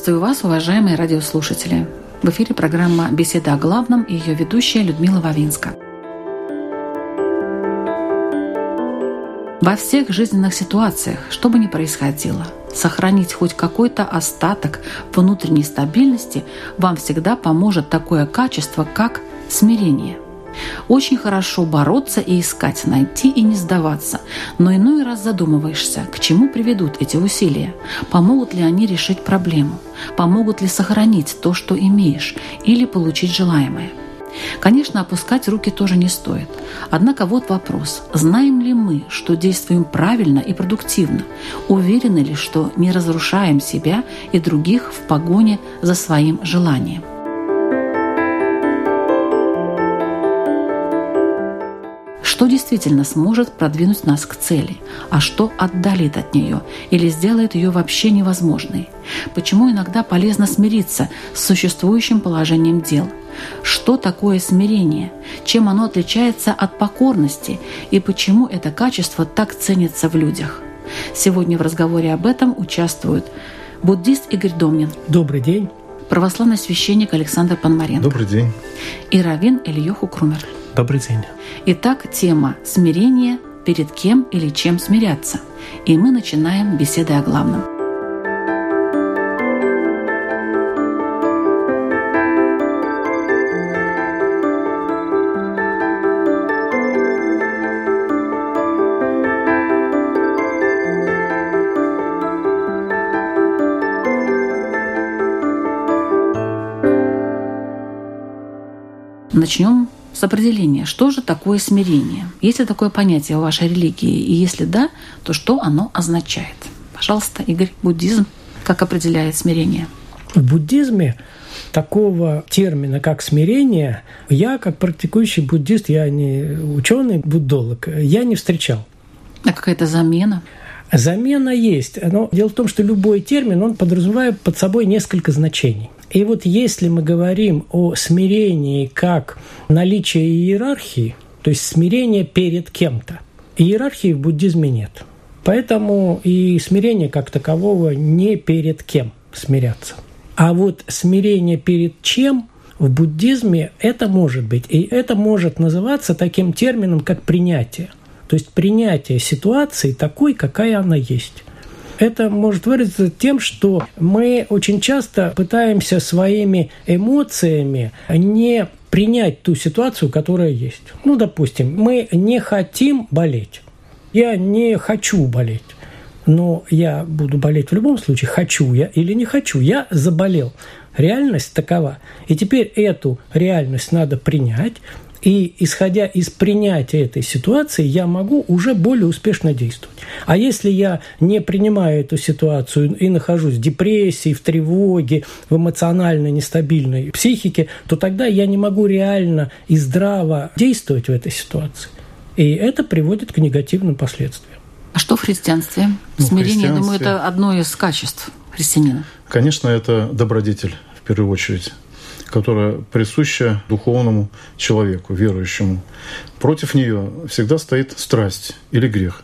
Приветствую вас, уважаемые радиослушатели. В эфире программа «Беседа о главном» и ее ведущая Людмила Вавинска. Во всех жизненных ситуациях, что бы ни происходило, сохранить хоть какой-то остаток внутренней стабильности вам всегда поможет такое качество, как смирение – очень хорошо бороться и искать, найти и не сдаваться. Но иной раз задумываешься, к чему приведут эти усилия. Помогут ли они решить проблему? Помогут ли сохранить то, что имеешь? Или получить желаемое? Конечно, опускать руки тоже не стоит. Однако вот вопрос. Знаем ли мы, что действуем правильно и продуктивно? Уверены ли, что не разрушаем себя и других в погоне за своим желанием? Что действительно сможет продвинуть нас к цели, а что отдалит от нее или сделает ее вообще невозможной. Почему иногда полезно смириться с существующим положением дел. Что такое смирение? Чем оно отличается от покорности? И почему это качество так ценится в людях? Сегодня в разговоре об этом участвуют буддист Игорь Домнин. Добрый день православный священник Александр Пономаренко. Добрый день. И раввин Ильёху Крумер. Добрый день. Итак, тема «Смирение. Перед кем или чем смиряться?» И мы начинаем беседы о главном – Начнем с определения, что же такое смирение. Есть ли такое понятие в вашей религии? И если да, то что оно означает? Пожалуйста, Игорь, буддизм как определяет смирение? В буддизме такого термина, как смирение, я, как практикующий буддист, я не ученый буддолог, я не встречал. А какая-то замена? Замена есть. Но дело в том, что любой термин, он подразумевает под собой несколько значений. И вот если мы говорим о смирении как наличие иерархии, то есть смирение перед кем-то, иерархии в буддизме нет. Поэтому и смирение как такового не перед кем смиряться. А вот смирение перед чем в буддизме это может быть. И это может называться таким термином, как принятие. То есть принятие ситуации такой, какая она есть. Это может выразиться тем, что мы очень часто пытаемся своими эмоциями не принять ту ситуацию, которая есть. Ну, допустим, мы не хотим болеть. Я не хочу болеть. Но я буду болеть в любом случае, хочу я или не хочу. Я заболел. Реальность такова. И теперь эту реальность надо принять, и исходя из принятия этой ситуации, я могу уже более успешно действовать. А если я не принимаю эту ситуацию и нахожусь в депрессии, в тревоге, в эмоционально нестабильной психике, то тогда я не могу реально и здраво действовать в этой ситуации. И это приводит к негативным последствиям. А что в христианстве? Ну, Смирение, я думаю, это одно из качеств христианина. Конечно, это добродетель в первую очередь которая присуща духовному человеку, верующему. Против нее всегда стоит страсть или грех.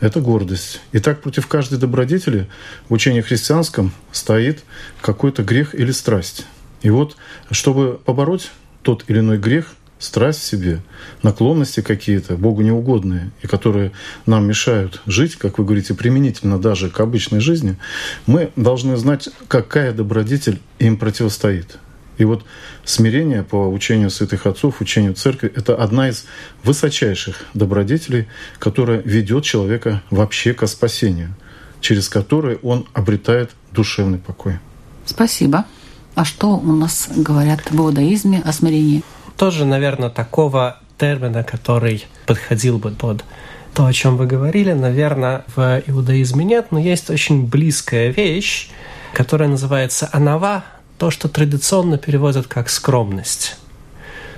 Это гордость. И так против каждой добродетели в учении христианском стоит какой-то грех или страсть. И вот, чтобы побороть тот или иной грех, страсть в себе, наклонности какие-то, Богу неугодные, и которые нам мешают жить, как вы говорите, применительно даже к обычной жизни, мы должны знать, какая добродетель им противостоит. И вот смирение по учению святых отцов, учению церкви, это одна из высочайших добродетелей, которая ведет человека вообще к спасению, через которое он обретает душевный покой. Спасибо. А что у нас говорят в иудаизме о смирении? Тоже, наверное, такого термина, который подходил бы под то, о чем вы говорили, наверное, в иудаизме нет, но есть очень близкая вещь, которая называется анава, то, что традиционно переводят как скромность.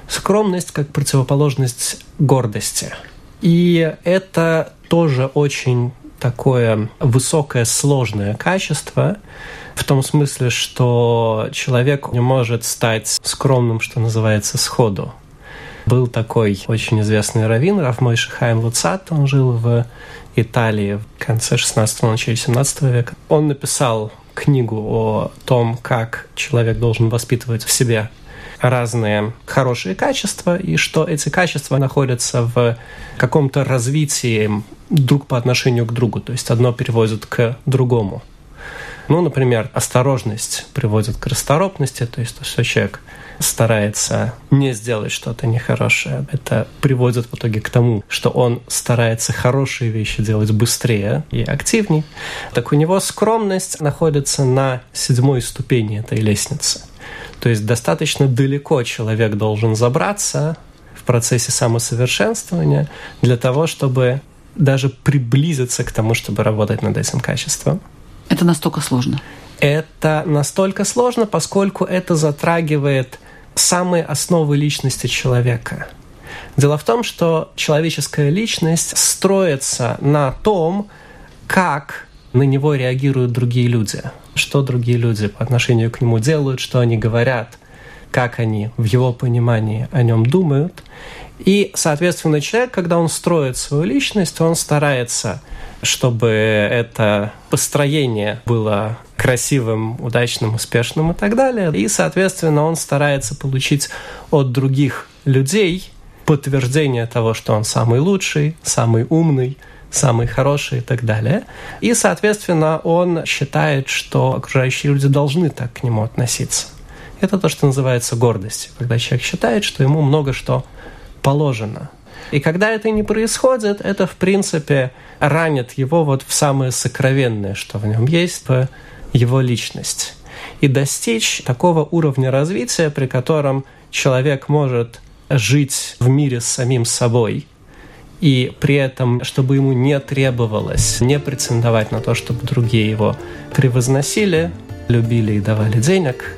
Скромность как противоположность гордости. И это тоже очень такое высокое, сложное качество, в том смысле, что человек не может стать скромным, что называется, сходу. Был такой очень известный раввин Раф Мойши Хайм Луцат, он жил в Италии в конце 16-го, начале 17 века. Он написал книгу о том, как человек должен воспитывать в себе разные хорошие качества, и что эти качества находятся в каком-то развитии друг по отношению к другу, то есть одно переводит к другому. Ну, например, осторожность приводит к расторопности, то есть что человек старается не сделать что-то нехорошее. Это приводит в итоге к тому, что он старается хорошие вещи делать быстрее и активнее. Так у него скромность находится на седьмой ступени этой лестницы. То есть достаточно далеко человек должен забраться в процессе самосовершенствования для того, чтобы даже приблизиться к тому, чтобы работать над этим качеством. Это настолько сложно. Это настолько сложно, поскольку это затрагивает самые основы личности человека. Дело в том, что человеческая личность строится на том, как на него реагируют другие люди, что другие люди по отношению к нему делают, что они говорят, как они в его понимании о нем думают. И, соответственно, человек, когда он строит свою личность, он старается, чтобы это построение было красивым, удачным, успешным и так далее. И, соответственно, он старается получить от других людей подтверждение того, что он самый лучший, самый умный, самый хороший и так далее. И, соответственно, он считает, что окружающие люди должны так к нему относиться. Это то, что называется гордостью, когда человек считает, что ему много что положено. И когда это не происходит, это, в принципе, ранит его вот в самое сокровенное, что в нем есть, в его личность. И достичь такого уровня развития, при котором человек может жить в мире с самим собой, и при этом, чтобы ему не требовалось не претендовать на то, чтобы другие его превозносили, любили и давали денег,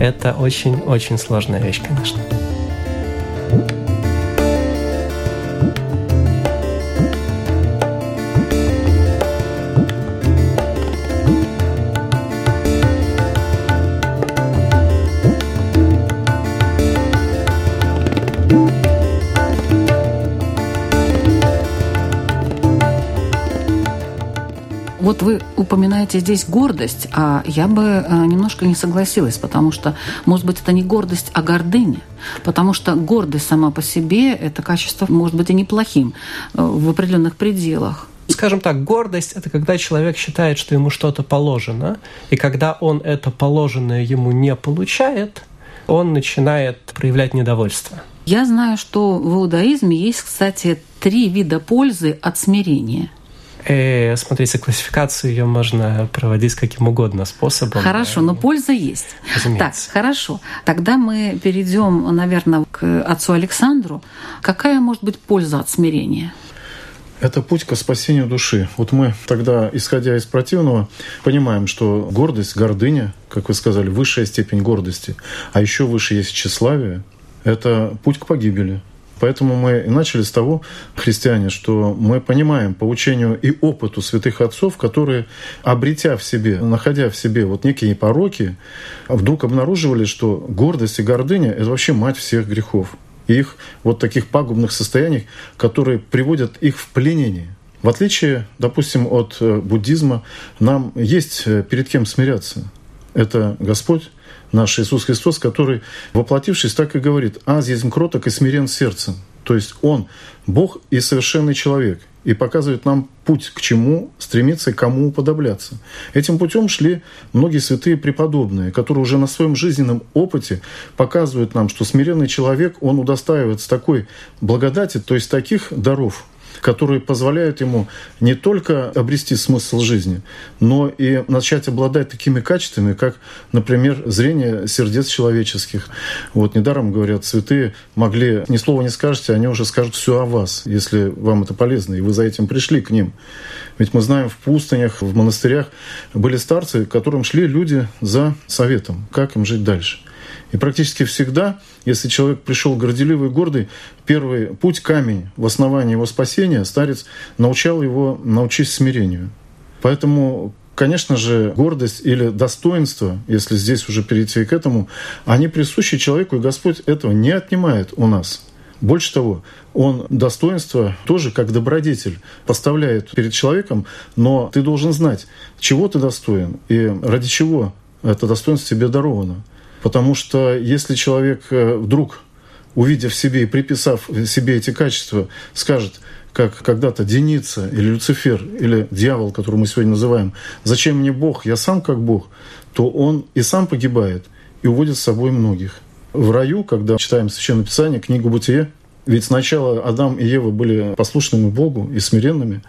это очень-очень сложная вещь, конечно. Вот вы упоминаете здесь гордость, а я бы э, немножко не согласилась, потому что, может быть, это не гордость, а гордыня. Потому что гордость сама по себе – это качество, может быть, и неплохим э, в определенных пределах. Скажем так, гордость – это когда человек считает, что ему что-то положено, и когда он это положенное ему не получает, он начинает проявлять недовольство. Я знаю, что в иудаизме есть, кстати, три вида пользы от смирения – Э, смотрите, классификацию ее можно проводить каким угодно способом. Хорошо, но польза есть. Разумеется. Так, хорошо. Тогда мы перейдем, наверное, к отцу Александру. Какая может быть польза от смирения? Это путь к спасению души. Вот мы тогда, исходя из противного, понимаем, что гордость, гордыня, как вы сказали, высшая степень гордости, а еще выше есть тщеславие, это путь к погибели. Поэтому мы и начали с того, христиане, что мы понимаем по учению и опыту святых отцов, которые, обретя в себе, находя в себе вот некие пороки, вдруг обнаруживали, что гордость и гордыня — это вообще мать всех грехов. И их вот таких пагубных состояний, которые приводят их в пленение. В отличие, допустим, от э, буддизма, нам есть э, перед кем смиряться. Это Господь, наш Иисус Христос, который, воплотившись, так и говорит, «Аз есть кроток и смирен сердцем». То есть Он Бог и совершенный человек, и показывает нам путь, к чему стремиться и кому уподобляться. Этим путем шли многие святые преподобные, которые уже на своем жизненном опыте показывают нам, что смиренный человек, он удостаивается такой благодати, то есть таких даров, которые позволяют ему не только обрести смысл жизни, но и начать обладать такими качествами, как, например, зрение сердец человеческих. Вот недаром говорят, святые могли, ни слова не скажете, они уже скажут все о вас, если вам это полезно, и вы за этим пришли к ним. Ведь мы знаем, в пустынях, в монастырях были старцы, к которым шли люди за советом, как им жить дальше. И практически всегда, если человек пришел горделивый и гордый, первый путь камень в основании его спасения, старец научал его научись смирению. Поэтому Конечно же, гордость или достоинство, если здесь уже перейти к этому, они присущи человеку, и Господь этого не отнимает у нас. Больше того, он достоинство тоже как добродетель поставляет перед человеком, но ты должен знать, чего ты достоин и ради чего это достоинство тебе даровано. Потому что если человек э, вдруг, увидев себе и приписав себе эти качества, скажет, как когда-то Деница или Люцифер или дьявол, которого мы сегодня называем, «Зачем мне Бог? Я сам как Бог», то он и сам погибает и уводит с собой многих. В раю, когда читаем Священное Писание, книгу Бытие, ведь сначала Адам и Ева были послушными Богу и смиренными,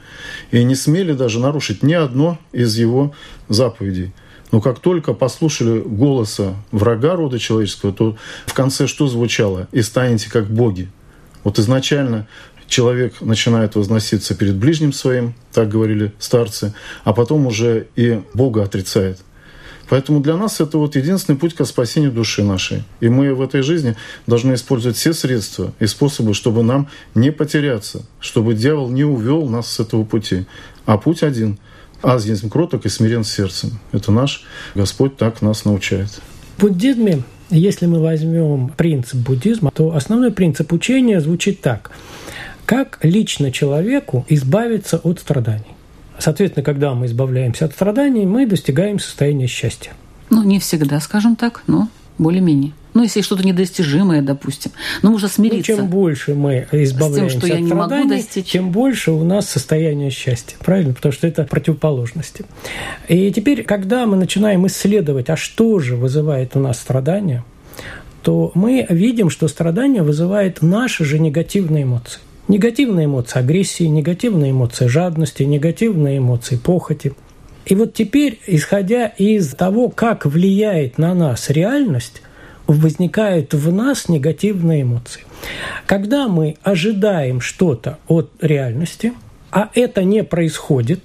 и не смели даже нарушить ни одно из его заповедей – но как только послушали голоса врага рода человеческого, то в конце что звучало? «И станете как боги». Вот изначально человек начинает возноситься перед ближним своим, так говорили старцы, а потом уже и Бога отрицает. Поэтому для нас это вот единственный путь к спасению души нашей. И мы в этой жизни должны использовать все средства и способы, чтобы нам не потеряться, чтобы дьявол не увел нас с этого пути. А путь один – Азгинизм кроток и смирен сердцем. Это наш Господь так нас научает. В буддизме, если мы возьмем принцип буддизма, то основной принцип учения звучит так. Как лично человеку избавиться от страданий? Соответственно, когда мы избавляемся от страданий, мы достигаем состояния счастья. Ну, не всегда, скажем так, но более-менее. Ну, если что-то недостижимое, допустим. Ну, можно смириться. Ну, чем больше мы избавляемся тем, что от я страданий, не могу достичь. тем больше у нас состояние счастья. Правильно? Потому что это противоположности. И теперь, когда мы начинаем исследовать, а что же вызывает у нас страдания, то мы видим, что страдания вызывает наши же негативные эмоции. Негативные эмоции агрессии, негативные эмоции жадности, негативные эмоции похоти. И вот теперь, исходя из того, как влияет на нас реальность, возникают в нас негативные эмоции. Когда мы ожидаем что-то от реальности, а это не происходит,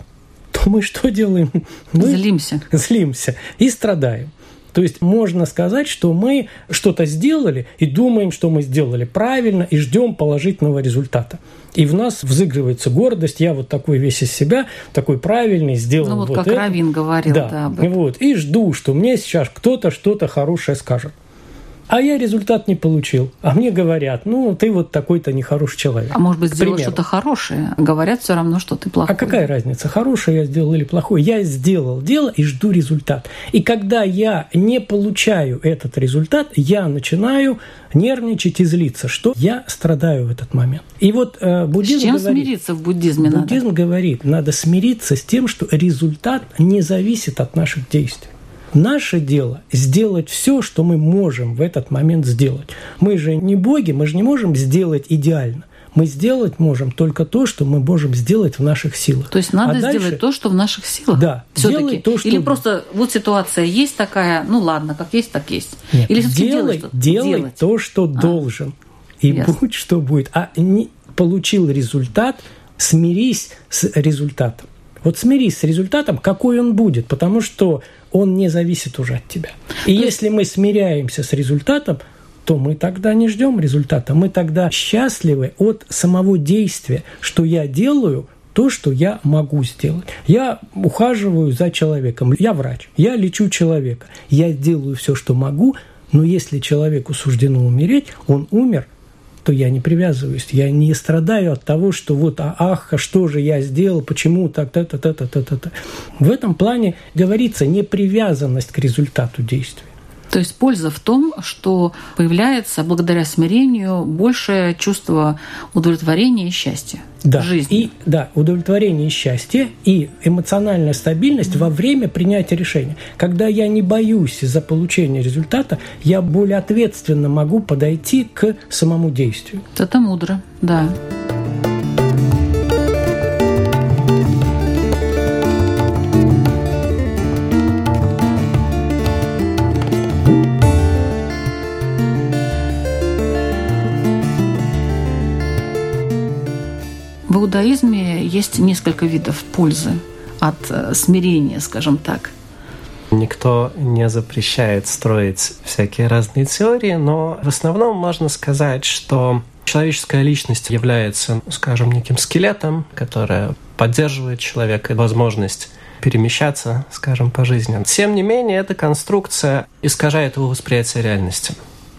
то мы что делаем? Мы злимся. Злимся и страдаем. То есть можно сказать, что мы что-то сделали и думаем, что мы сделали правильно и ждем положительного результата. И в нас взыгрывается гордость, я вот такой весь из себя, такой правильный, сделал ну, вот, вот как это. Равин говорил, да. да. Вот, и жду, что мне сейчас кто-то что-то хорошее скажет а я результат не получил. А мне говорят, ну, ты вот такой-то нехороший человек. А может быть, сделал что-то хорошее, говорят все равно, что ты плохой. А какая разница, хорошее я сделал или плохое? Я сделал дело и жду результат. И когда я не получаю этот результат, я начинаю нервничать и злиться, что я страдаю в этот момент. И вот э, буддизм С чем говорит, смириться в буддизме буддизм надо? говорит, надо смириться с тем, что результат не зависит от наших действий. Наше дело сделать все, что мы можем в этот момент сделать. Мы же не боги, мы же не можем сделать идеально. Мы сделать можем только то, что мы можем сделать в наших силах. То есть надо а сделать дальше... то, что в наших силах. Да. Все-таки. То, что... Или просто вот ситуация есть такая, ну ладно, как есть, так есть. Нет, Или делай, делай, делай делать. то, что а. должен. И Ясно. будь что будет. А не получил результат, смирись с результатом. Вот смирись с результатом, какой он будет, потому что он не зависит уже от тебя. И То если мы смиряемся с результатом, то мы тогда не ждем результата. Мы тогда счастливы от самого действия, что я делаю то, что я могу сделать. Я ухаживаю за человеком. Я врач. Я лечу человека. Я делаю все, что могу, но если человеку суждено умереть, он умер, то я не привязываюсь, я не страдаю от того, что вот, а, ах, а что же я сделал, почему так, та та та та та та В этом плане говорится непривязанность к результату действия. То есть польза в том, что появляется благодаря смирению большее чувство удовлетворения и счастья да. жизни. И, да, удовлетворение и счастье, и эмоциональная стабильность mm-hmm. во время принятия решения. Когда я не боюсь за получение результата, я более ответственно могу подойти к самому действию. Это мудро, да. Иудаизме есть несколько видов пользы от э, смирения, скажем так. Никто не запрещает строить всякие разные теории, но в основном можно сказать, что человеческая личность является, скажем, неким скелетом, который поддерживает человека возможность перемещаться, скажем, по жизни. Тем не менее, эта конструкция искажает его восприятие реальности.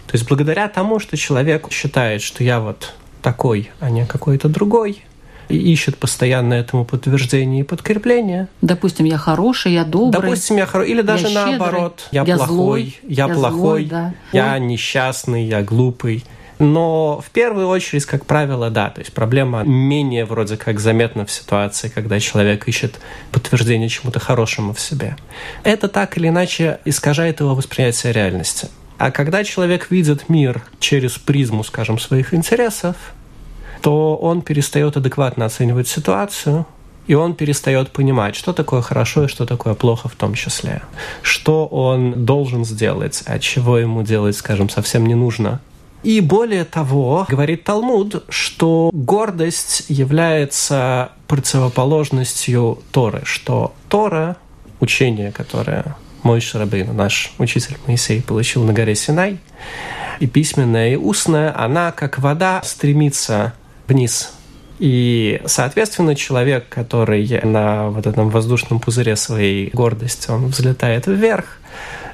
То есть благодаря тому, что человек считает, что я вот такой, а не какой-то другой, и ищет постоянно этому подтверждение и подкрепление. Допустим, я хороший, я добрый. Допустим, я хороший. Или даже я наоборот. Я, я плохой, злой, я, я плохой, злой, да. я несчастный, я глупый. Но в первую очередь, как правило, да, то есть проблема менее вроде как заметна в ситуации, когда человек ищет подтверждение чему-то хорошему в себе. Это так или иначе искажает его восприятие реальности. А когда человек видит мир через призму, скажем, своих интересов, то он перестает адекватно оценивать ситуацию, и он перестает понимать, что такое хорошо и что такое плохо в том числе. Что он должен сделать, а чего ему делать, скажем, совсем не нужно. И более того, говорит Талмуд, что гордость является противоположностью Торы, что Тора, учение, которое мой Шарабейн, наш учитель Моисей, получил на горе Синай, и письменная, и устная, она, как вода, стремится вниз. И, соответственно, человек, который на вот этом воздушном пузыре своей гордости, он взлетает вверх,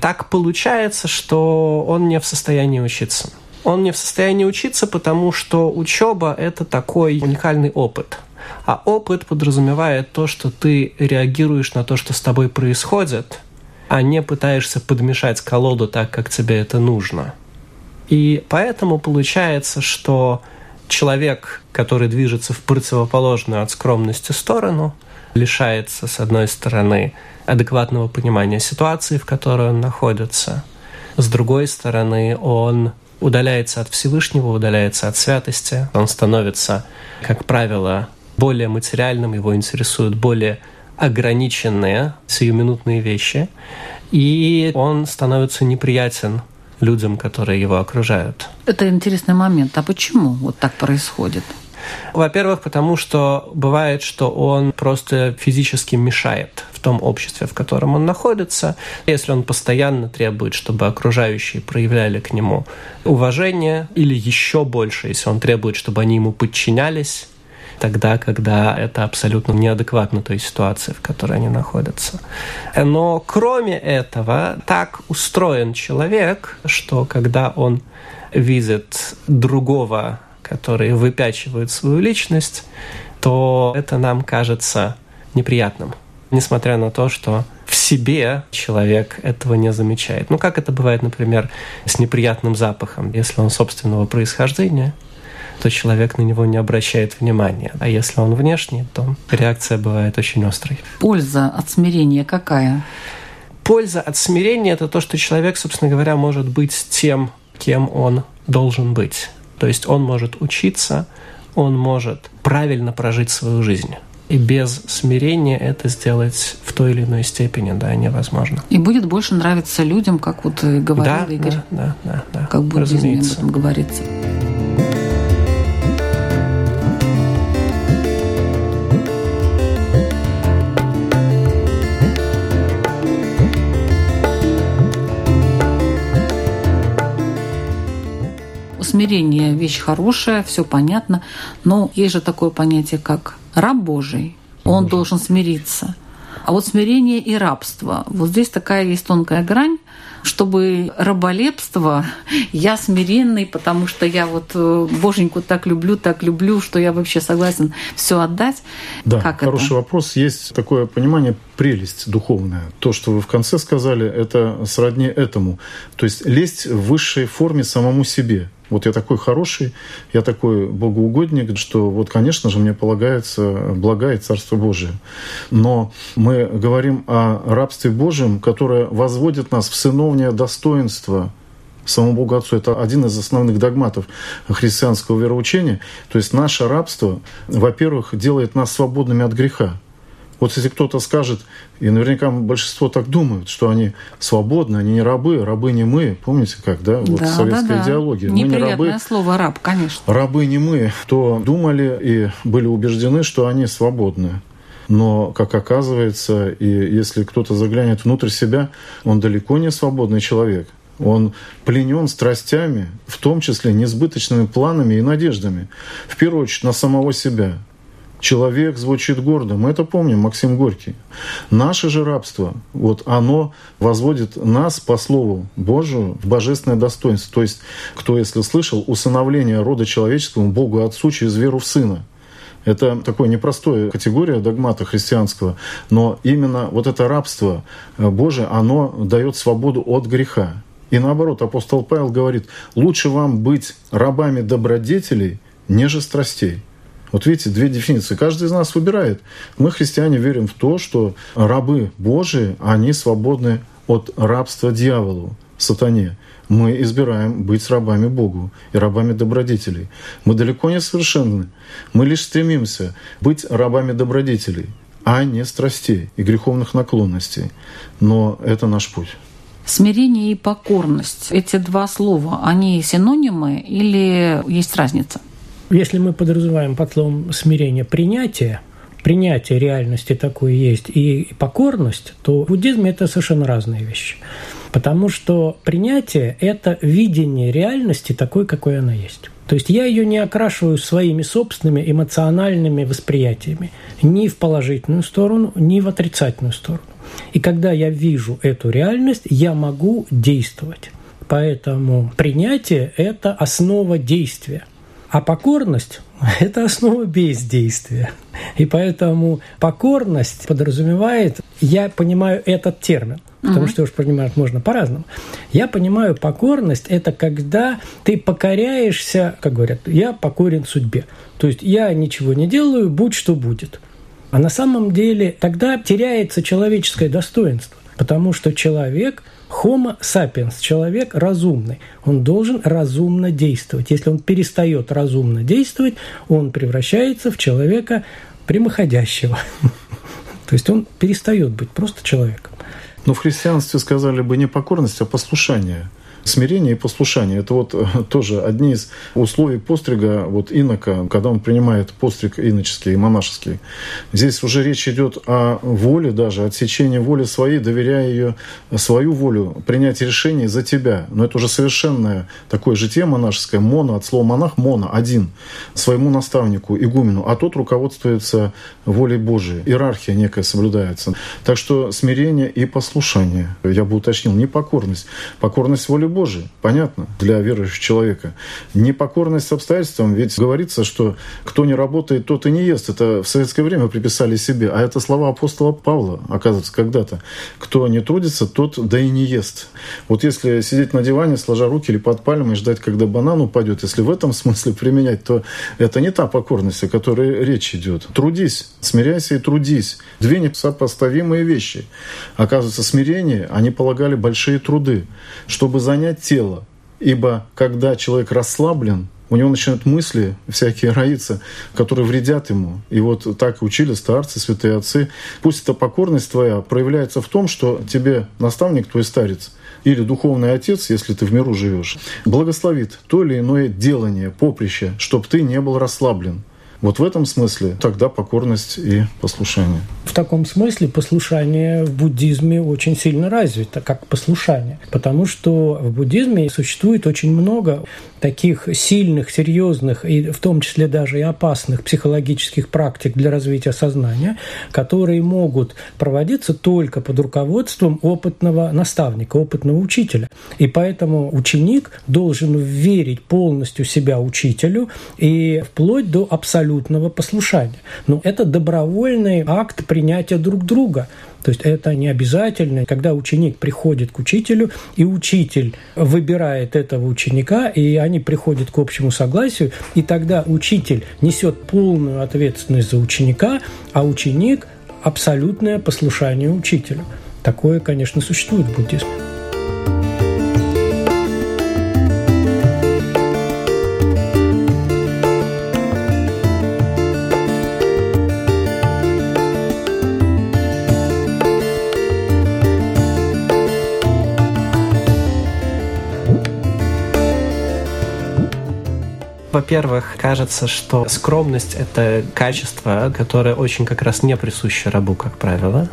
так получается, что он не в состоянии учиться. Он не в состоянии учиться, потому что учеба – это такой уникальный опыт. А опыт подразумевает то, что ты реагируешь на то, что с тобой происходит, а не пытаешься подмешать колоду так, как тебе это нужно. И поэтому получается, что человек, который движется в противоположную от скромности сторону, лишается, с одной стороны, адекватного понимания ситуации, в которой он находится. С другой стороны, он удаляется от Всевышнего, удаляется от святости. Он становится, как правило, более материальным, его интересуют более ограниченные сиюминутные вещи, и он становится неприятен людям, которые его окружают. Это интересный момент. А почему вот так происходит? Во-первых, потому что бывает, что он просто физически мешает в том обществе, в котором он находится. Если он постоянно требует, чтобы окружающие проявляли к нему уважение, или еще больше, если он требует, чтобы они ему подчинялись, тогда, когда это абсолютно неадекватно той ситуации, в которой они находятся. Но кроме этого, так устроен человек, что когда он видит другого, который выпячивает свою личность, то это нам кажется неприятным, несмотря на то, что в себе человек этого не замечает. Ну, как это бывает, например, с неприятным запахом, если он собственного происхождения – то человек на него не обращает внимания. А если он внешний, то реакция бывает очень острой. Польза от смирения какая? Польза от смирения – это то, что человек, собственно говоря, может быть тем, кем он должен быть. То есть он может учиться, он может правильно прожить свою жизнь. И без смирения это сделать в той или иной степени, да, невозможно. И будет больше нравиться людям, как вот говорил да, Игорь. Да, да, да, да. Как в буддизме об этом говорится. Смирение вещь хорошая, все понятно, но есть же такое понятие, как раб Божий. Он Божий. должен смириться. А вот смирение и рабство, вот здесь такая есть тонкая грань, чтобы раболепство, я смиренный, потому что я вот э, Боженьку так люблю, так люблю, что я вообще согласен все отдать. Да, как хороший это? вопрос. Есть такое понимание прелесть духовная. То, что вы в конце сказали, это сродни этому. То есть лезть в высшей форме самому себе. Вот я такой хороший, я такой богоугодник, что вот, конечно же, мне полагается благая Царство Божие. Но мы говорим о рабстве Божьем, которое возводит нас в сыновнее достоинство самому Богу Отцу. Это один из основных догматов христианского вероучения. То есть наше рабство, во-первых, делает нас свободными от греха. Вот если кто-то скажет, и наверняка большинство так думают, что они свободны, они не рабы, рабы не мы. Помните как, да? Вот да, советская да, да. идеология. Мы не рабы. слово «раб», конечно. Рабы не мы, то думали и были убеждены, что они свободны. Но, как оказывается, и если кто-то заглянет внутрь себя, он далеко не свободный человек. Он пленен страстями, в том числе несбыточными планами и надеждами. В первую очередь на самого себя. Человек звучит гордо. Мы это помним, Максим Горький. Наше же рабство, вот оно возводит нас по слову Божию в божественное достоинство. То есть, кто, если слышал, усыновление рода человеческому Богу Отцу через веру в Сына. Это такое непростое категория догмата христианского, но именно вот это рабство Божие, оно дает свободу от греха. И наоборот, апостол Павел говорит, лучше вам быть рабами добродетелей, неже страстей. Вот видите, две дефиниции. Каждый из нас выбирает. Мы, христиане, верим в то, что рабы Божии, они свободны от рабства дьяволу, сатане. Мы избираем быть рабами Богу и рабами добродетелей. Мы далеко не совершенны. Мы лишь стремимся быть рабами добродетелей, а не страстей и греховных наклонностей. Но это наш путь. Смирение и покорность. Эти два слова, они синонимы или есть разница? Если мы подразумеваем под словом смирение принятие, принятие реальности такой есть и покорность, то в буддизме это совершенно разные вещи. Потому что принятие – это видение реальности такой, какой она есть. То есть я ее не окрашиваю своими собственными эмоциональными восприятиями ни в положительную сторону, ни в отрицательную сторону. И когда я вижу эту реальность, я могу действовать. Поэтому принятие – это основа действия. А покорность – это основа бездействия. И поэтому покорность подразумевает, я понимаю этот термин, потому что уж понимать можно по-разному. Я понимаю, покорность – это когда ты покоряешься, как говорят, я покорен судьбе. То есть я ничего не делаю, будь что будет. А на самом деле тогда теряется человеческое достоинство, потому что человек Homo sapiens, человек разумный, он должен разумно действовать. Если он перестает разумно действовать, он превращается в человека прямоходящего. То есть он перестает быть просто человеком. Но в христианстве сказали бы не покорность, а послушание – Смирение и послушание – это вот э, тоже одни из условий пострига вот инока, когда он принимает постриг иноческий и монашеский. Здесь уже речь идет о воле даже, отсечении воли своей, доверяя ее свою волю, принять решение за тебя. Но это уже совершенное такое житие монашеское, моно, от слова монах, моно, один, своему наставнику, игумену, а тот руководствуется волей Божией. Иерархия некая соблюдается. Так что смирение и послушание, я бы уточнил, не покорность. Покорность воле Божией, понятно, для верующего человека. Непокорность обстоятельствам, ведь говорится, что кто не работает, тот и не ест. Это в советское время приписали себе. А это слова апостола Павла, оказывается, когда-то. Кто не трудится, тот да и не ест. Вот если сидеть на диване, сложа руки или под пальмой, ждать, когда банан упадет, если в этом смысле применять, то это не та покорность, о которой речь идет. Трудись, смиряйся и трудись. Две несопоставимые вещи. Оказывается, смирение, они полагали большие труды, чтобы занять занять тело. Ибо когда человек расслаблен, у него начинают мысли всякие роиться, которые вредят ему. И вот так учили старцы, святые отцы. Пусть эта покорность твоя проявляется в том, что тебе наставник, твой старец, или духовный отец, если ты в миру живешь, благословит то или иное делание, поприще, чтобы ты не был расслаблен. Вот в этом смысле тогда покорность и послушание. В таком смысле послушание в буддизме очень сильно развито, как послушание. Потому что в буддизме существует очень много таких сильных, серьезных и в том числе даже и опасных психологических практик для развития сознания, которые могут проводиться только под руководством опытного наставника, опытного учителя. И поэтому ученик должен верить полностью себя учителю и вплоть до абсолютного послушания. Но это добровольный акт принятия друг друга. То есть это не обязательно. Когда ученик приходит к учителю, и учитель выбирает этого ученика, и они приходят к общему согласию, и тогда учитель несет полную ответственность за ученика, а ученик абсолютное послушание учителю. Такое, конечно, существует в буддизме. Во-первых, кажется, что скромность — это качество, которое очень как раз не присуще рабу, как правило.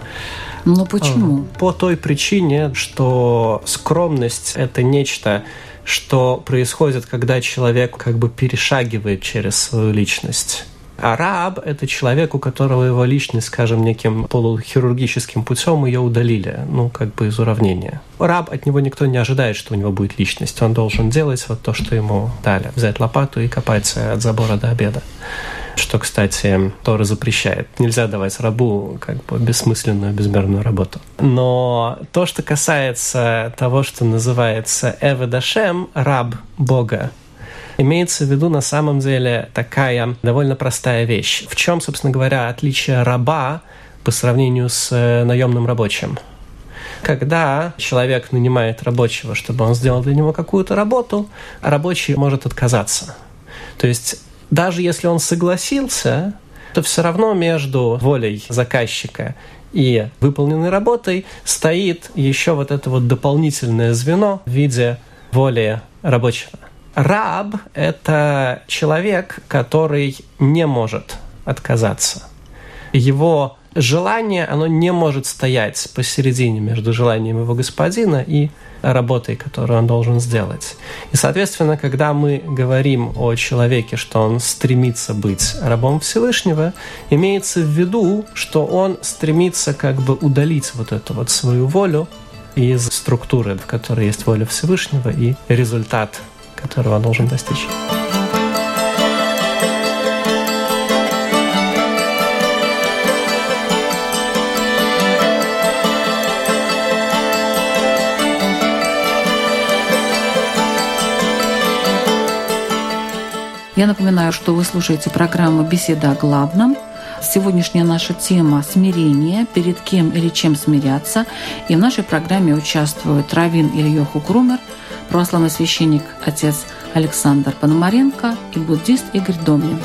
Но почему? А, по той причине, что скромность — это нечто, что происходит, когда человек как бы перешагивает через свою личность. А раб – это человек, у которого его личность, скажем, неким полухирургическим путем ее удалили, ну, как бы из уравнения. Раб, от него никто не ожидает, что у него будет личность. Он должен делать вот то, что ему дали. Взять лопату и копать от забора до обеда что, кстати, Тора запрещает. Нельзя давать рабу как бы бессмысленную, безмерную работу. Но то, что касается того, что называется Эведашем, раб Бога, имеется в виду на самом деле такая довольно простая вещь. В чем, собственно говоря, отличие раба по сравнению с э, наемным рабочим? Когда человек нанимает рабочего, чтобы он сделал для него какую-то работу, рабочий может отказаться. То есть даже если он согласился, то все равно между волей заказчика и выполненной работой стоит еще вот это вот дополнительное звено в виде воли рабочего. Раб – это человек, который не может отказаться. Его желание, оно не может стоять посередине между желанием его господина и работой, которую он должен сделать. И, соответственно, когда мы говорим о человеке, что он стремится быть рабом Всевышнего, имеется в виду, что он стремится как бы удалить вот эту вот свою волю из структуры, в которой есть воля Всевышнего и результат которого должен достичь. Я напоминаю, что вы слушаете программу «Беседа о главном». Сегодняшняя наша тема – смирение, перед кем или чем смиряться. И в нашей программе участвуют Равин Ильёху Крумер – православный священник отец Александр Пономаренко и буддист Игорь Домнин.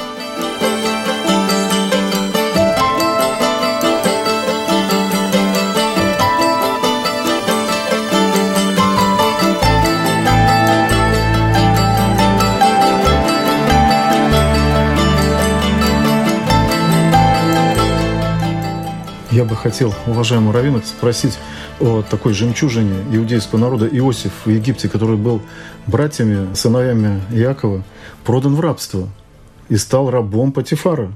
Я бы хотел, уважаемый Равин, спросить о такой жемчужине иудейского народа Иосиф в Египте, который был братьями, сыновьями Якова, продан в рабство и стал рабом Патифара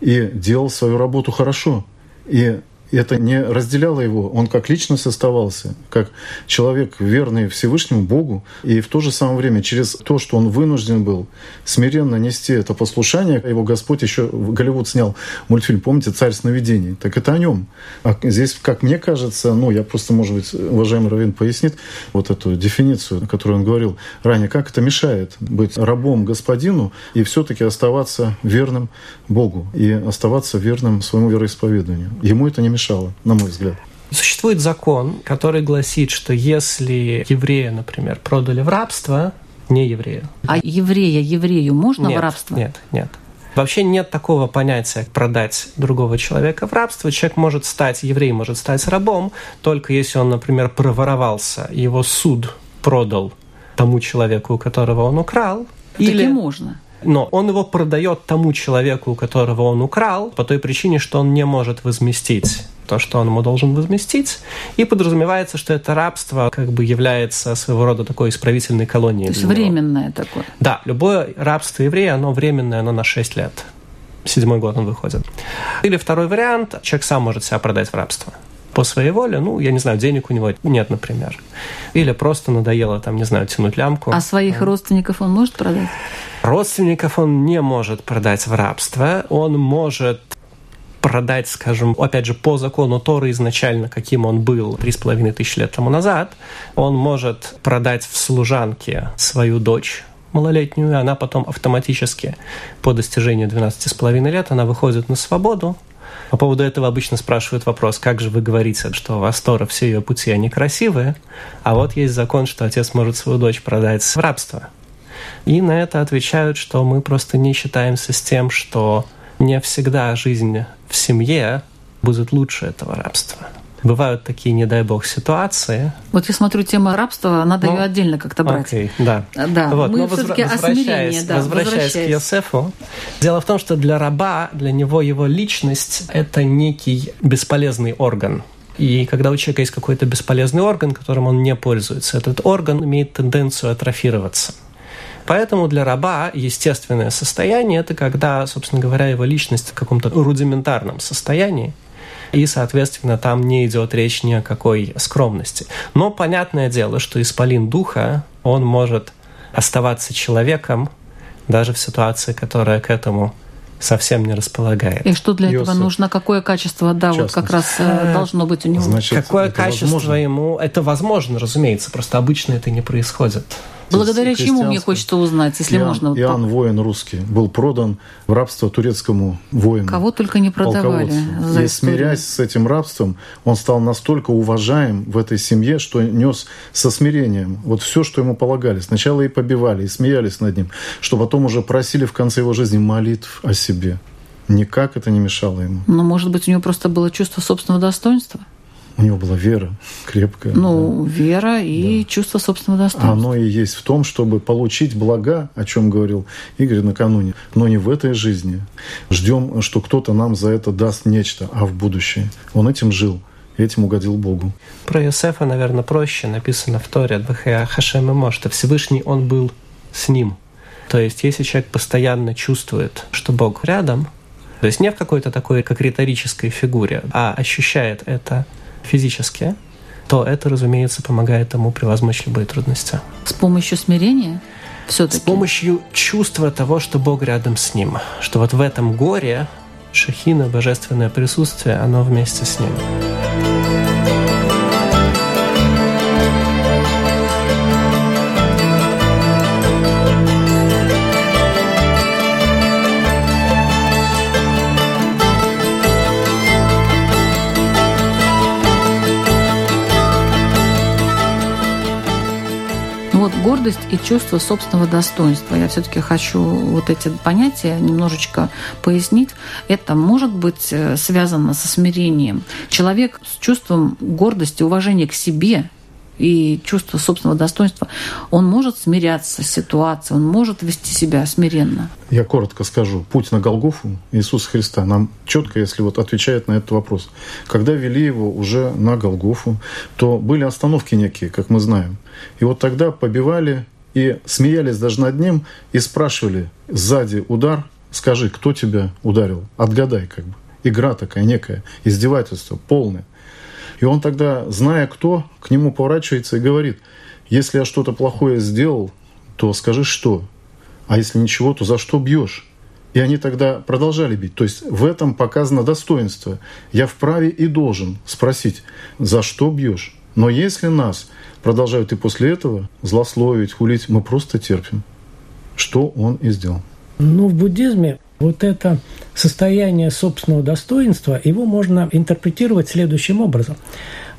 и делал свою работу хорошо. И это не разделяло его. Он как личность оставался, как человек верный Всевышнему Богу. И в то же самое время через то, что он вынужден был смиренно нести это послушание, его Господь еще Голливуд снял мультфильм, помните, «Царь сновидений». Так это о нем. А здесь, как мне кажется, ну, я просто, может быть, уважаемый Равин пояснит вот эту дефиницию, о которой он говорил ранее, как это мешает быть рабом господину и все-таки оставаться верным Богу и оставаться верным своему вероисповеданию. Ему это не мешает мешало, на мой взгляд. Существует закон, который гласит, что если еврея, например, продали в рабство, не еврею. А еврея еврею можно нет, в рабство? Нет, нет. Вообще нет такого понятия продать другого человека в рабство. Человек может стать, еврей может стать рабом, только если он, например, проворовался, его суд продал тому человеку, у которого он украл. Так или можно но он его продает тому человеку, у которого он украл, по той причине, что он не может возместить то, что он ему должен возместить, и подразумевается, что это рабство как бы является своего рода такой исправительной колонией. То есть временное такое. Да, любое рабство еврея, оно временное, оно на 6 лет. Седьмой год он выходит. Или второй вариант, человек сам может себя продать в рабство по своей воле, ну, я не знаю, денег у него нет, например. Или просто надоело, там, не знаю, тянуть лямку. А своих родственников он может продать? Родственников он не может продать в рабство. Он может продать, скажем, опять же, по закону Торы изначально, каким он был три с половиной тысячи лет тому назад, он может продать в служанке свою дочь малолетнюю, она потом автоматически по достижению 12 с половиной лет она выходит на свободу, по поводу этого обычно спрашивают вопрос, как же вы говорите, что у вас Тора, все ее пути, они красивые, а вот есть закон, что отец может свою дочь продать в рабство. И на это отвечают, что мы просто не считаемся с тем, что не всегда жизнь в семье будет лучше этого рабства. Бывают такие, не дай бог, ситуации. Вот я смотрю, тема рабства, надо ну, ее отдельно как-то брать. Окей, да. Да, вот, мы все-таки о смирении. Да, возвращаясь, возвращаясь к Йосефу, дело в том, что для раба, для него его личность – это некий бесполезный орган. И когда у человека есть какой-то бесполезный орган, которым он не пользуется, этот орган имеет тенденцию атрофироваться. Поэтому для раба естественное состояние – это когда, собственно говоря, его личность в каком-то рудиментарном состоянии, и, соответственно, там не идет речь ни о какой скромности. Но понятное дело, что исполин духа, он может оставаться человеком даже в ситуации, которая к этому совсем не располагает. И что для Йосиф. этого нужно? Какое качество, да, вот как раз э, должно быть у него? Значит, Какое качество возможно? ему? Это возможно, разумеется, просто обычно это не происходит. Благодаря чему мне хочется узнать, если Иоанн, можно? Иоанн воин русский был продан в рабство турецкому воину. Кого только не продавали. За и смирясь с этим рабством, он стал настолько уважаем в этой семье, что нес со смирением вот все, что ему полагали. Сначала и побивали, и смеялись над ним, что потом уже просили в конце его жизни молитв о себе. Никак это не мешало ему. Но, может быть, у него просто было чувство собственного достоинства? У него была вера крепкая. Ну, да. вера и да. чувство собственного достоинства. Оно и есть в том, чтобы получить блага, о чем говорил Игорь накануне, но не в этой жизни. Ждем, что кто-то нам за это даст нечто, а в будущее. Он этим жил этим угодил Богу. Про Иосифа, наверное, проще написано в Торе «Адвахея Хашем и что Всевышний Он был с ним. То есть, если человек постоянно чувствует, что Бог рядом, то есть не в какой-то такой, как риторической фигуре, а ощущает это физически, то это, разумеется, помогает ему превозмочь любые трудности. С помощью смирения? Все-таки. С помощью чувства того, что Бог рядом с ним, что вот в этом горе шахина, божественное присутствие, оно вместе с ним. Гордость и чувство собственного достоинства. Я все-таки хочу вот эти понятия немножечко пояснить. Это может быть э, связано со смирением. Человек с чувством гордости, уважения к себе и чувство собственного достоинства, он может смиряться с ситуацией, он может вести себя смиренно. Я коротко скажу. Путь на Голгофу Иисуса Христа нам четко, если вот отвечает на этот вопрос. Когда вели его уже на Голгофу, то были остановки некие, как мы знаем. И вот тогда побивали и смеялись даже над ним и спрашивали сзади удар, скажи, кто тебя ударил? Отгадай как бы. Игра такая некая, издевательство полное. И он тогда, зная кто, к нему поворачивается и говорит, если я что-то плохое сделал, то скажи что. А если ничего, то за что бьешь? И они тогда продолжали бить. То есть в этом показано достоинство. Я вправе и должен спросить, за что бьешь? Но если нас продолжают и после этого злословить, хулить, мы просто терпим. Что он и сделал. Ну, в буддизме вот это состояние собственного достоинства, его можно интерпретировать следующим образом.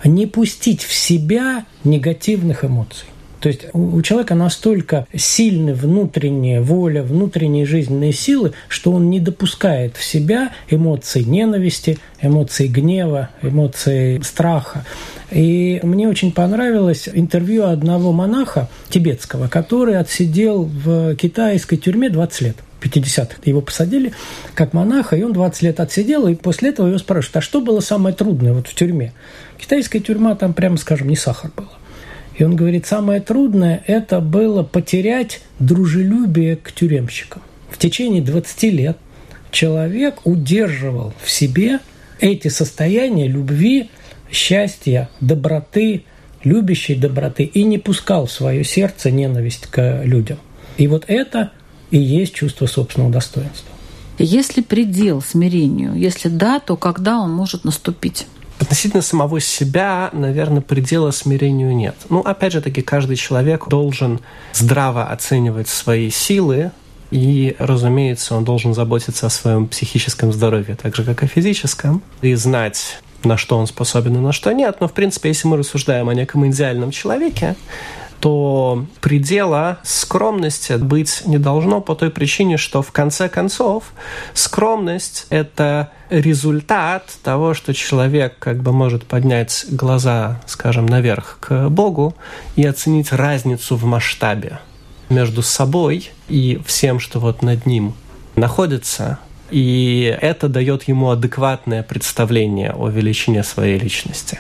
Не пустить в себя негативных эмоций. То есть у человека настолько сильны внутренняя воля, внутренние жизненные силы, что он не допускает в себя эмоций ненависти, эмоций гнева, эмоций страха. И мне очень понравилось интервью одного монаха тибетского, который отсидел в китайской тюрьме 20 лет. 50-х. Его посадили как монаха, и он 20 лет отсидел, и после этого его спрашивают, а что было самое трудное вот в тюрьме? Китайская тюрьма, там, прямо скажем, не сахар было. И он говорит, самое трудное – это было потерять дружелюбие к тюремщикам. В течение 20 лет человек удерживал в себе эти состояния любви, счастья, доброты, любящей доброты и не пускал в свое сердце ненависть к людям. И вот это и есть чувство собственного достоинства. Есть ли предел смирению? Если да, то когда он может наступить? Относительно самого себя, наверное, предела смирению нет. Ну, опять же таки, каждый человек должен здраво оценивать свои силы, и, разумеется, он должен заботиться о своем психическом здоровье, так же, как и физическом, и знать, на что он способен и на что нет. Но, в принципе, если мы рассуждаем о неком идеальном человеке, то предела скромности быть не должно по той причине, что в конце концов скромность — это результат того, что человек как бы может поднять глаза, скажем, наверх к Богу и оценить разницу в масштабе между собой и всем, что вот над ним находится, и это дает ему адекватное представление о величине своей личности.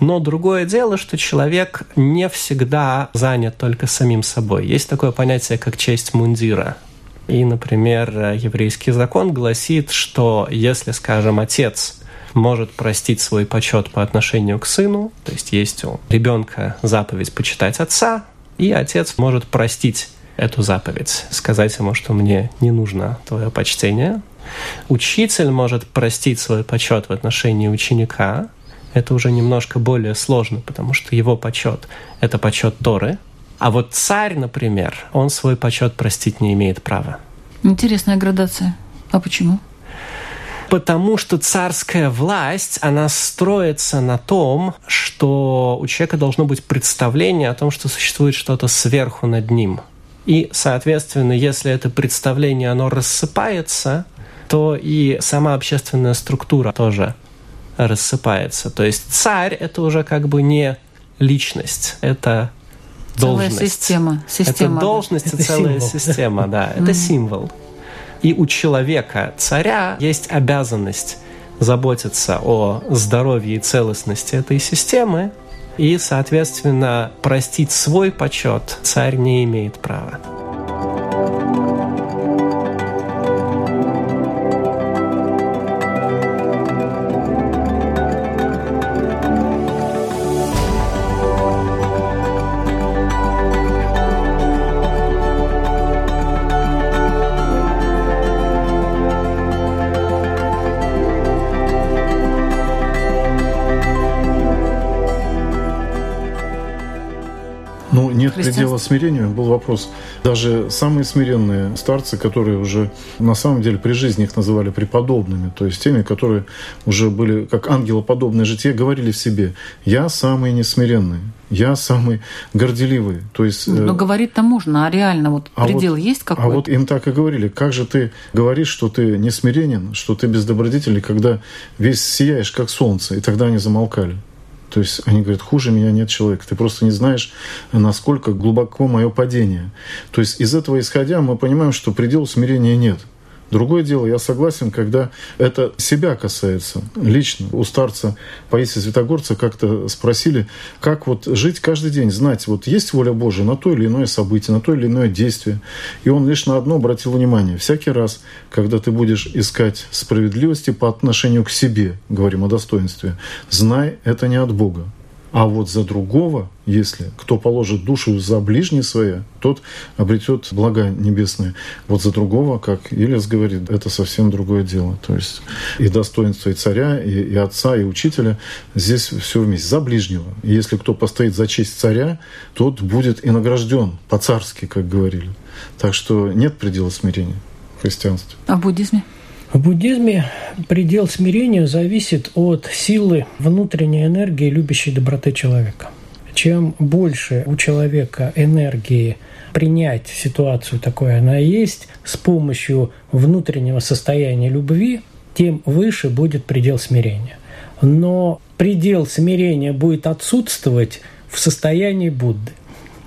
Но другое дело, что человек не всегда занят только самим собой. Есть такое понятие, как честь мундира. И, например, еврейский закон гласит, что если, скажем, отец может простить свой почет по отношению к сыну, то есть есть у ребенка заповедь почитать отца, и отец может простить эту заповедь, сказать ему, что мне не нужно твое почтение. Учитель может простить свой почет в отношении ученика. Это уже немножко более сложно, потому что его почет — это почет Торы. А вот царь, например, он свой почет простить не имеет права. Интересная градация. А почему? Потому что царская власть, она строится на том, что у человека должно быть представление о том, что существует что-то сверху над ним – и, соответственно, если это представление, оно рассыпается, то и сама общественная структура тоже рассыпается. То есть царь — это уже как бы не личность, это должность. Целая система. система это должность это и целая символ. система, да. Это символ. И у человека, царя, есть обязанность заботиться о здоровье и целостности этой системы, и, соответственно, простить свой почет царь не имеет права. Предела смирению, был вопрос. Даже самые смиренные старцы, которые уже на самом деле при жизни их называли преподобными, то есть теми, которые уже были как ангелоподобное житие, говорили в себе, я самый несмиренный, я самый горделивый. То есть, э, Но говорить-то можно, а реально вот а предел вот- есть А какой-то? вот им так и говорили, как же ты говоришь, что ты не смиренен, что ты бездобродетельный, когда весь сияешь, как солнце, и тогда они замолкали. То есть они говорят, хуже меня нет человека. Ты просто не знаешь, насколько глубоко мое падение. То есть из этого исходя мы понимаем, что предела смирения нет. Другое дело, я согласен, когда это себя касается лично. У старца Паисия Святогорца как-то спросили, как вот жить каждый день, знать, вот есть воля Божия на то или иное событие, на то или иное действие. И он лишь на одно обратил внимание. Всякий раз, когда ты будешь искать справедливости по отношению к себе, говорим о достоинстве, знай, это не от Бога. А вот за другого, если кто положит душу за ближнее свое, тот обретет блага небесные. Вот за другого, как Илис говорит, это совсем другое дело. То есть и достоинство и царя, и, и отца, и учителя, здесь все вместе. За ближнего. И если кто постоит за честь царя, тот будет и награжден по-царски, как говорили. Так что нет предела смирения в христианстве. А в буддизме? В буддизме предел смирения зависит от силы внутренней энергии любящей доброты человека. Чем больше у человека энергии принять ситуацию такой она есть с помощью внутреннего состояния любви, тем выше будет предел смирения. Но предел смирения будет отсутствовать в состоянии Будды.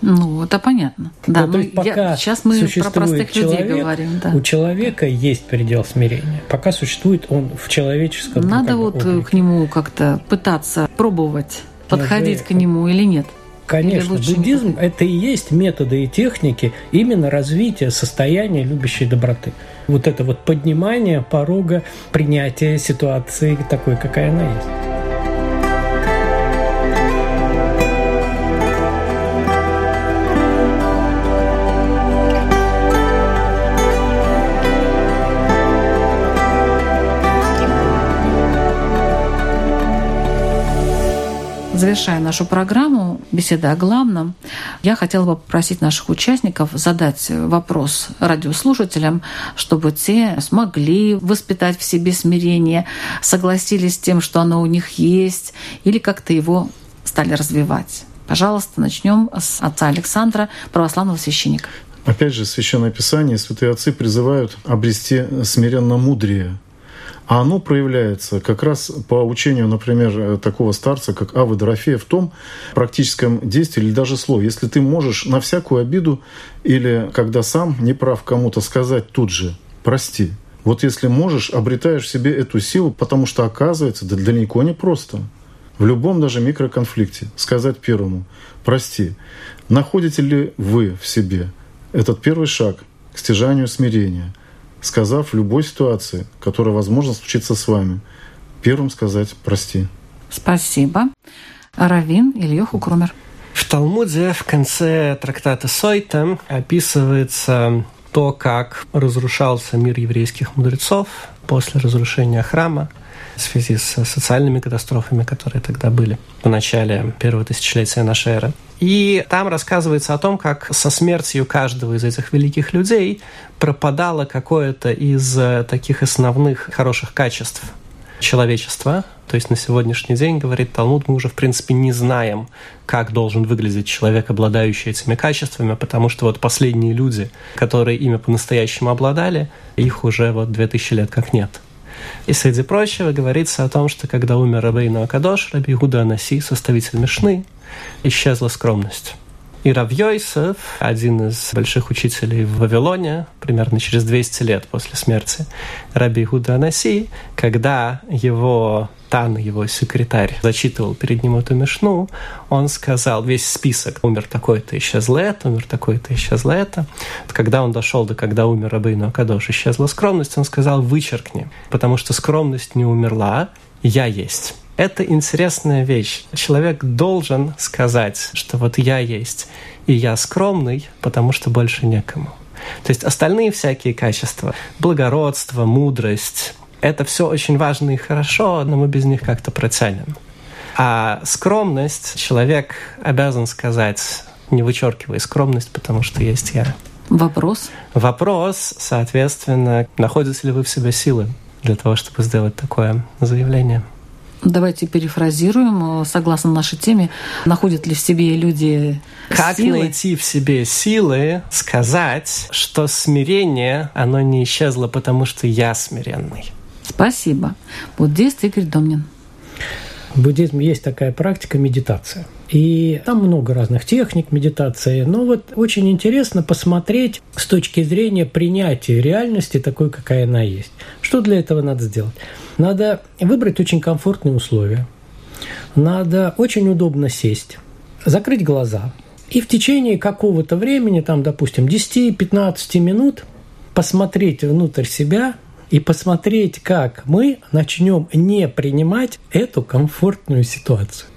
Ну, это понятно. Да, Ну, то ну, есть пока я- сейчас мы про простых людей человек, говорим. Да. У человека есть предел смирения. Пока существует он в человеческом ну, Надо бы, вот э, облике. к нему как-то пытаться пробовать, подходить же- к нему или нет. Конечно, буддизм – это и есть методы и техники именно развития состояния любящей доброты. Вот это вот поднимание порога принятия ситуации такой, какая она есть. Завершая нашу программу «Беседа о главном», я хотела бы попросить наших участников задать вопрос радиослушателям, чтобы те смогли воспитать в себе смирение, согласились с тем, что оно у них есть, или как-то его стали развивать. Пожалуйста, начнем с отца Александра, православного священника. Опять же, Священное Писание, святые отцы призывают обрести смиренно мудрее. А оно проявляется как раз по учению, например, такого старца, как Авы Дорофея, в том практическом действии или даже слове. Если ты можешь на всякую обиду или когда сам не прав кому-то сказать тут же «прости», вот если можешь, обретаешь в себе эту силу, потому что оказывается, да далеко не просто. В любом даже микроконфликте сказать первому «прости». Находите ли вы в себе этот первый шаг к стяжанию смирения, сказав в любой ситуации, которая, возможно, случится с вами, первым сказать «прости». Спасибо. Равин Ильёху Крумер. В Талмуде в конце трактата Сойта описывается то, как разрушался мир еврейских мудрецов после разрушения храма в связи с социальными катастрофами, которые тогда были в начале первого тысячелетия нашей эры. И там рассказывается о том, как со смертью каждого из этих великих людей пропадало какое-то из таких основных хороших качеств человечества, то есть на сегодняшний день, говорит Талмуд, мы уже, в принципе, не знаем, как должен выглядеть человек, обладающий этими качествами, потому что вот последние люди, которые ими по-настоящему обладали, их уже вот 2000 лет как нет. И среди прочего говорится о том, что когда умер Рабейну Акадош, Раби Гуда Анаси, составитель Мишны, исчезла скромность. И Равьойсов, один из больших учителей в Вавилоне, примерно через 200 лет после смерти Раби Худа Анаси, когда его Тан, его секретарь, зачитывал перед ним эту мешну, он сказал весь список. Умер такой-то, исчезло это, умер такой-то, исчезло это. Когда он дошел до когда умер Рабейну Акадош, исчезла скромность, он сказал, вычеркни, потому что скромность не умерла, я есть. Это интересная вещь. Человек должен сказать, что вот я есть, и я скромный, потому что больше некому. То есть остальные всякие качества, благородство, мудрость, это все очень важно и хорошо, но мы без них как-то протянем. А скромность человек обязан сказать, не вычеркивая скромность, потому что есть я. Вопрос? Вопрос, соответственно, находите ли вы в себе силы для того, чтобы сделать такое заявление? Давайте перефразируем, согласно нашей теме, находят ли в себе люди Как силы? найти в себе силы сказать, что смирение, оно не исчезло, потому что я смиренный? Спасибо. Буддист Игорь Домнин. В буддизме есть такая практика медитация. И там много разных техник медитации. Но вот очень интересно посмотреть с точки зрения принятия реальности такой, какая она есть. Что для этого надо сделать? Надо выбрать очень комфортные условия. Надо очень удобно сесть, закрыть глаза. И в течение какого-то времени, там, допустим, 10-15 минут, посмотреть внутрь себя и посмотреть, как мы начнем не принимать эту комфортную ситуацию.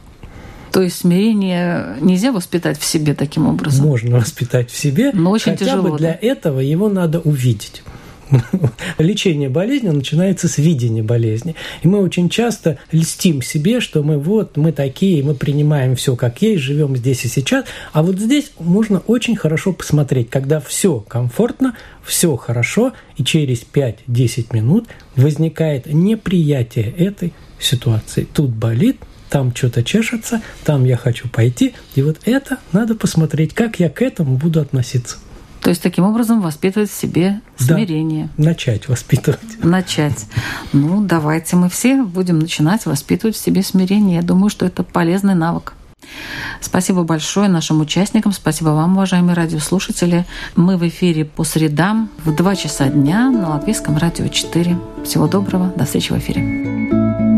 То есть смирение нельзя воспитать в себе таким образом? Можно воспитать в себе, но очень хотя тяжело, бы для да? этого его надо увидеть. Лечение болезни начинается с видения болезни. И мы очень часто льстим себе, что мы вот, мы такие, мы принимаем все как есть, живем здесь и сейчас. А вот здесь можно очень хорошо посмотреть, когда все комфортно, все хорошо, и через 5-10 минут возникает неприятие этой ситуации. Тут болит, там что-то чешется, там я хочу пойти. И вот это надо посмотреть, как я к этому буду относиться. То есть таким образом воспитывать в себе смирение. Да, начать воспитывать. Начать. Ну, давайте мы все будем начинать воспитывать в себе смирение. Я думаю, что это полезный навык. Спасибо большое нашим участникам. Спасибо вам, уважаемые радиослушатели. Мы в эфире по средам в 2 часа дня на Латвийском радио 4. Всего доброго. До встречи в эфире.